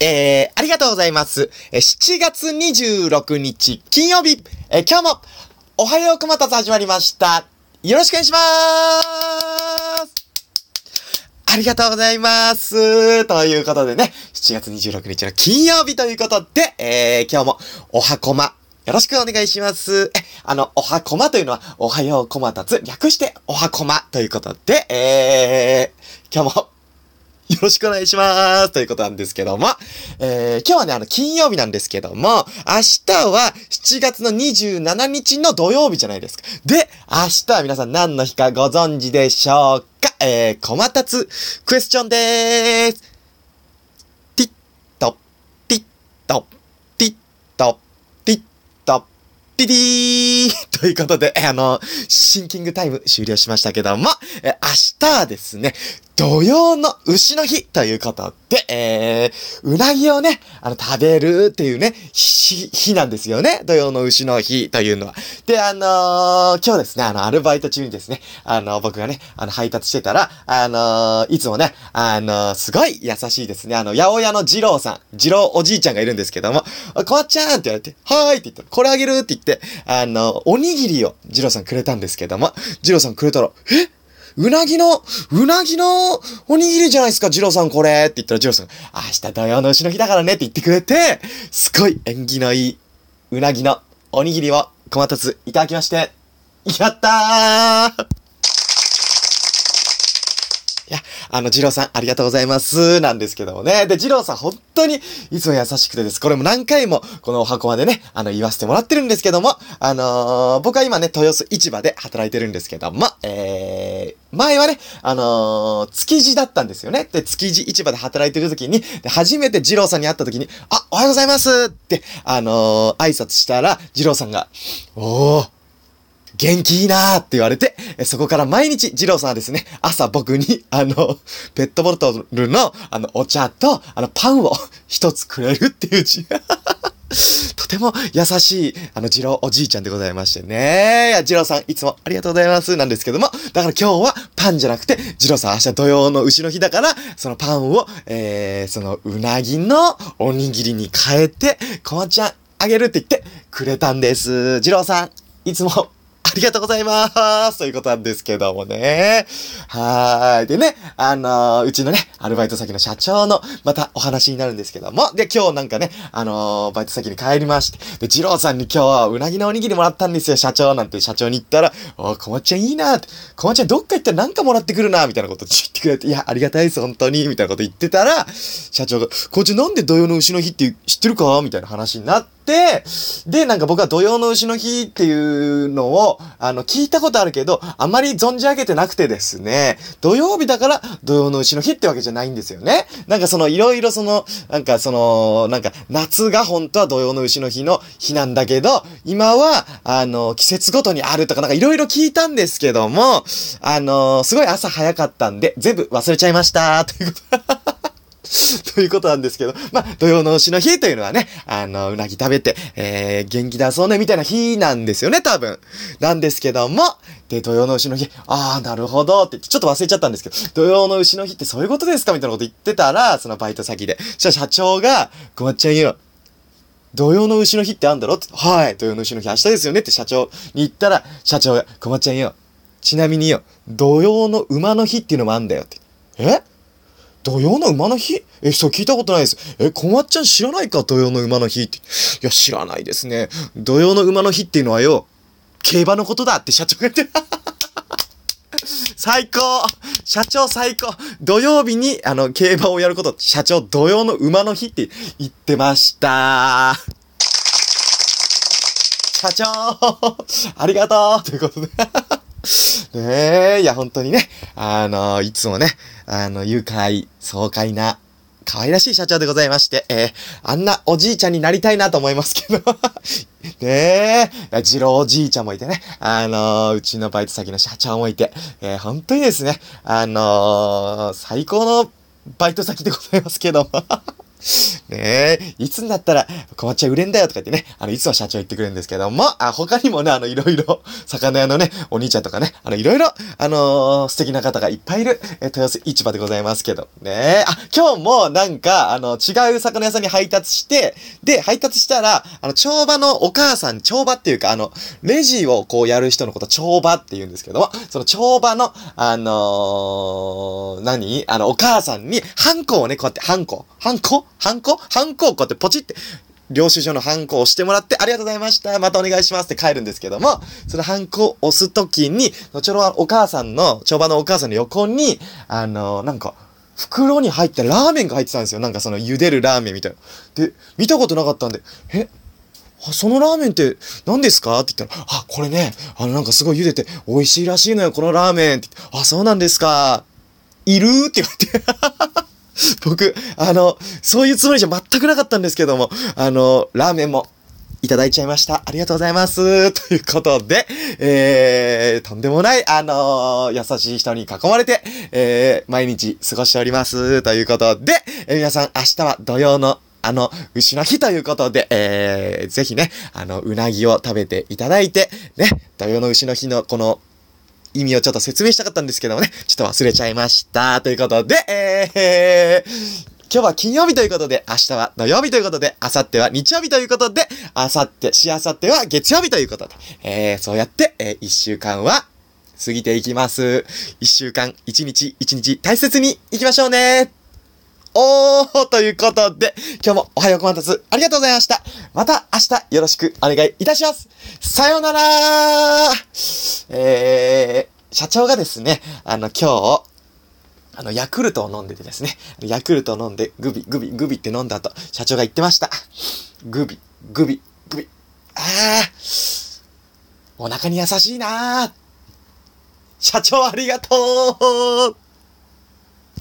えー、ありがとうございます。えー7月26日金曜日、えー今日も、おはようこまたつ始まりました。よろしくお願いしまーすありがとうございます。ということでね、7月26日の金曜日ということで、えー、今日も、おはこま、よろしくお願いします。え、あの、おはこまというのは、おはようこまたつ、略して、おはこまということで、えー、今日も、よろしくお願いします。ということなんですけども、えー、今日はね、あの、金曜日なんですけども、明日は7月の27日の土曜日じゃないですか。で、明日は皆さん何の日かご存知でしょうか？えー、こまたつクエスチョンでーす。ティット、ティット、ティット、ティット、ピディー。ということで、あの、シンキングタイム終了しましたけども、え明日はですね、土曜の牛の日ということで、えー、うなぎをね、あの、食べるっていうね、日、日なんですよね。土曜の牛の日というのは。で、あのー今日ですね、あの、アルバイト中にですね、あの、僕がね、あの、配達してたら、あのーいつもね、あのすごい優しいですね、あの、八百屋の二郎さん、二郎おじいちゃんがいるんですけども、こわっちゃんって言われて、はーいって言ったら、これあげるって言って、あの、おにぎりを二郎さんくれたんですけども、二郎さんくれたら、え？うなぎの、うなぎのおにぎりじゃないですか、ジローさんこれ。って言ったらジローさん、明日土曜の牛の日だからね。って言ってくれて、すごい縁起のいい、うなぎのおにぎりを、小松ついただきまして、やったーいや、あの、ジローさん、ありがとうございます。なんですけどもね。で、ジローさん、本当に、いつも優しくてです。これも何回も、このお箱までね、あの、言わせてもらってるんですけども、あのー僕は今ね、豊洲市場で働いてるんですけども、えー、前はね、あのー築地だったんですよね。で、築地市場で働いてる時に、で初めてジローさんに会った時に、あ、おはようございますって、あのー挨拶したら、ジローさんが、おー、元気いいなーって言われて、そこから毎日、二郎さんはですね、朝僕に、あの、ペットボトルの、あの、お茶と、あの、パンを一つくれるっていうじ、とても優しい、あの、二郎おじいちゃんでございましてね。いや、二郎さん、いつもありがとうございます、なんですけども、だから今日はパンじゃなくて、二郎さん明日土曜の牛の日だから、そのパンを、えー、その、うなぎのおにぎりに変えて、こまちゃんあげるって言ってくれたんです。二郎さん、いつもありがとうございますということなんですけどもね。はーい。でね、あのーうちのね、アルバイト先の社長の、またお話になるんですけども。で、今日なんかね、あのーバイト先に帰りまして。で、二郎さんに今日はうなぎのおにぎりもらったんですよ、社長なんて社長に言ったら、おこまちゃんいいなって、こまちゃんどっか行ったらなんかもらってくるなみたいなこと言ってくれて、いや、ありがたいです、本当に、みたいなこと言ってたら、社長が、こっちなんで土曜の牛の日って知ってるか？みたいな話になって、で、なんか僕は土曜の牛の日っていうのを、あの、聞いたことあるけど、あまり存じ上げてなくてですね、土曜日だから土曜の牛の日ってわけじゃないんですよね。なんかその、いろいろその、なんかその、なんか、夏が本当は土曜の牛の日の日なんだけど、今は、あの、季節ごとにあるとか、なんかいろいろ聞いたんですけども、あの、すごい朝早かったんで、全部忘れちゃいました、ということ。ということなんですけど、まあ、土曜の牛の日というのはね、あの、うなぎ食べて、えー、元気出そうね、みたいな日なんですよね、多分。なんですけども、で、土曜の牛の日、あー、なるほど、って、ちょっと忘れちゃったんですけど、土曜の牛の日ってそういうことですかみたいなこと言ってたら、そのバイト先で。そしたら社長が、ごまっちゃんよ、土曜の牛の日ってあんだろ？って、はい、土曜の牛の日明日ですよね？って社長に言ったら、社長が、こまっちゃんよ、ちなみによ、土曜の馬の日っていうのもあんだよって。え？土曜の馬の日？え、そう聞いたことないです。え、こまっちゃん知らないか？土曜の馬の日って。いや、知らないですね。土曜の馬の日っていうのはよ、競馬のことだって社長が言って。最高社長最高土曜日に、あの、競馬をやること、社長土曜の馬の日って言ってました。社長 ありがとうということで。ねえ、いや、本当にね、あの、いつもね、あの、愉快、爽快な、可愛らしい社長でございまして、えーあんなおじいちゃんになりたいなと思いますけど。ねえ、次郎おじいちゃんもいてね、あのうちのバイト先の社長もいて、えー本当にですね、あの最高のバイト先でございますけども。ねえ、いつになったら、小町は売れんだよとか言ってね、あの、いつは社長言ってくれるんですけども、あ、他にもね、あの、いろいろ、魚屋のね、お兄ちゃんとかね、あの、いろいろ、あのー、素敵な方がいっぱいいる、え豊洲市場でございますけど、ねえあ、今日もなんか、あの、違う魚屋さんに配達して、で、配達したら、あの、帳場のお母さん、帳場っていうか、あの、レジをこうやる人のこと、帳場って言うんですけども、その帳場の、あのー、何？あの、お母さんに、ハンコをね、こうやって、ハンコ？ハンコ？ハンコ？ハンコをこうやってポチって、領収書のハンコを押してもらって、ありがとうございました。またお願いしますって帰るんですけども、そのハンコを押すときに、ちょろお母さんの、帳場のお母さんの横に、あのー、なんか、袋に入ったラーメンが入ってたんですよ。なんかその茹でるラーメンみたいな。で、見たことなかったんで、え？そのラーメンって何ですか？って言ったら、あ、これね、あのなんかすごい茹でて美味しいらしいのよ、このラーメンってって、あ、そうなんですか。いる？って言われて 僕、あの、そういうつもりじゃ全くなかったんですけども、あの、ラーメンもいただいちゃいました。ありがとうございます。ということで、えー、とんでもない、あのー、優しい人に囲まれて、えー、毎日過ごしております。ということで、えー、皆さん明日は土曜のあの、牛の日ということで、えー、ぜひね、あの、うなぎを食べていただいて、ね、土曜の牛の日のこの意味をちょっと説明したかったんですけどもね、ちょっと忘れちゃいました。ということで、えー、今日は金曜日ということで、明日は土曜日ということで、明後日は日曜日ということで、明後日、しあさっては月曜日ということで、えー、そうやって、えー、一週間は過ぎていきます。一週間、一日、一日大切に行きましょうね。おーということで、今日もおはようごまたつありがとうございました。また明日よろしくお願いいたします。さようならえー、社長がですね、あの今日、あの、ヤクルトを飲んでてですね、ヤクルトを飲んで、グビ、グビ、グビって飲んだ後、社長が言ってました。グビ、グビ、グビ。あー、お腹に優しいなー。社長ありがとう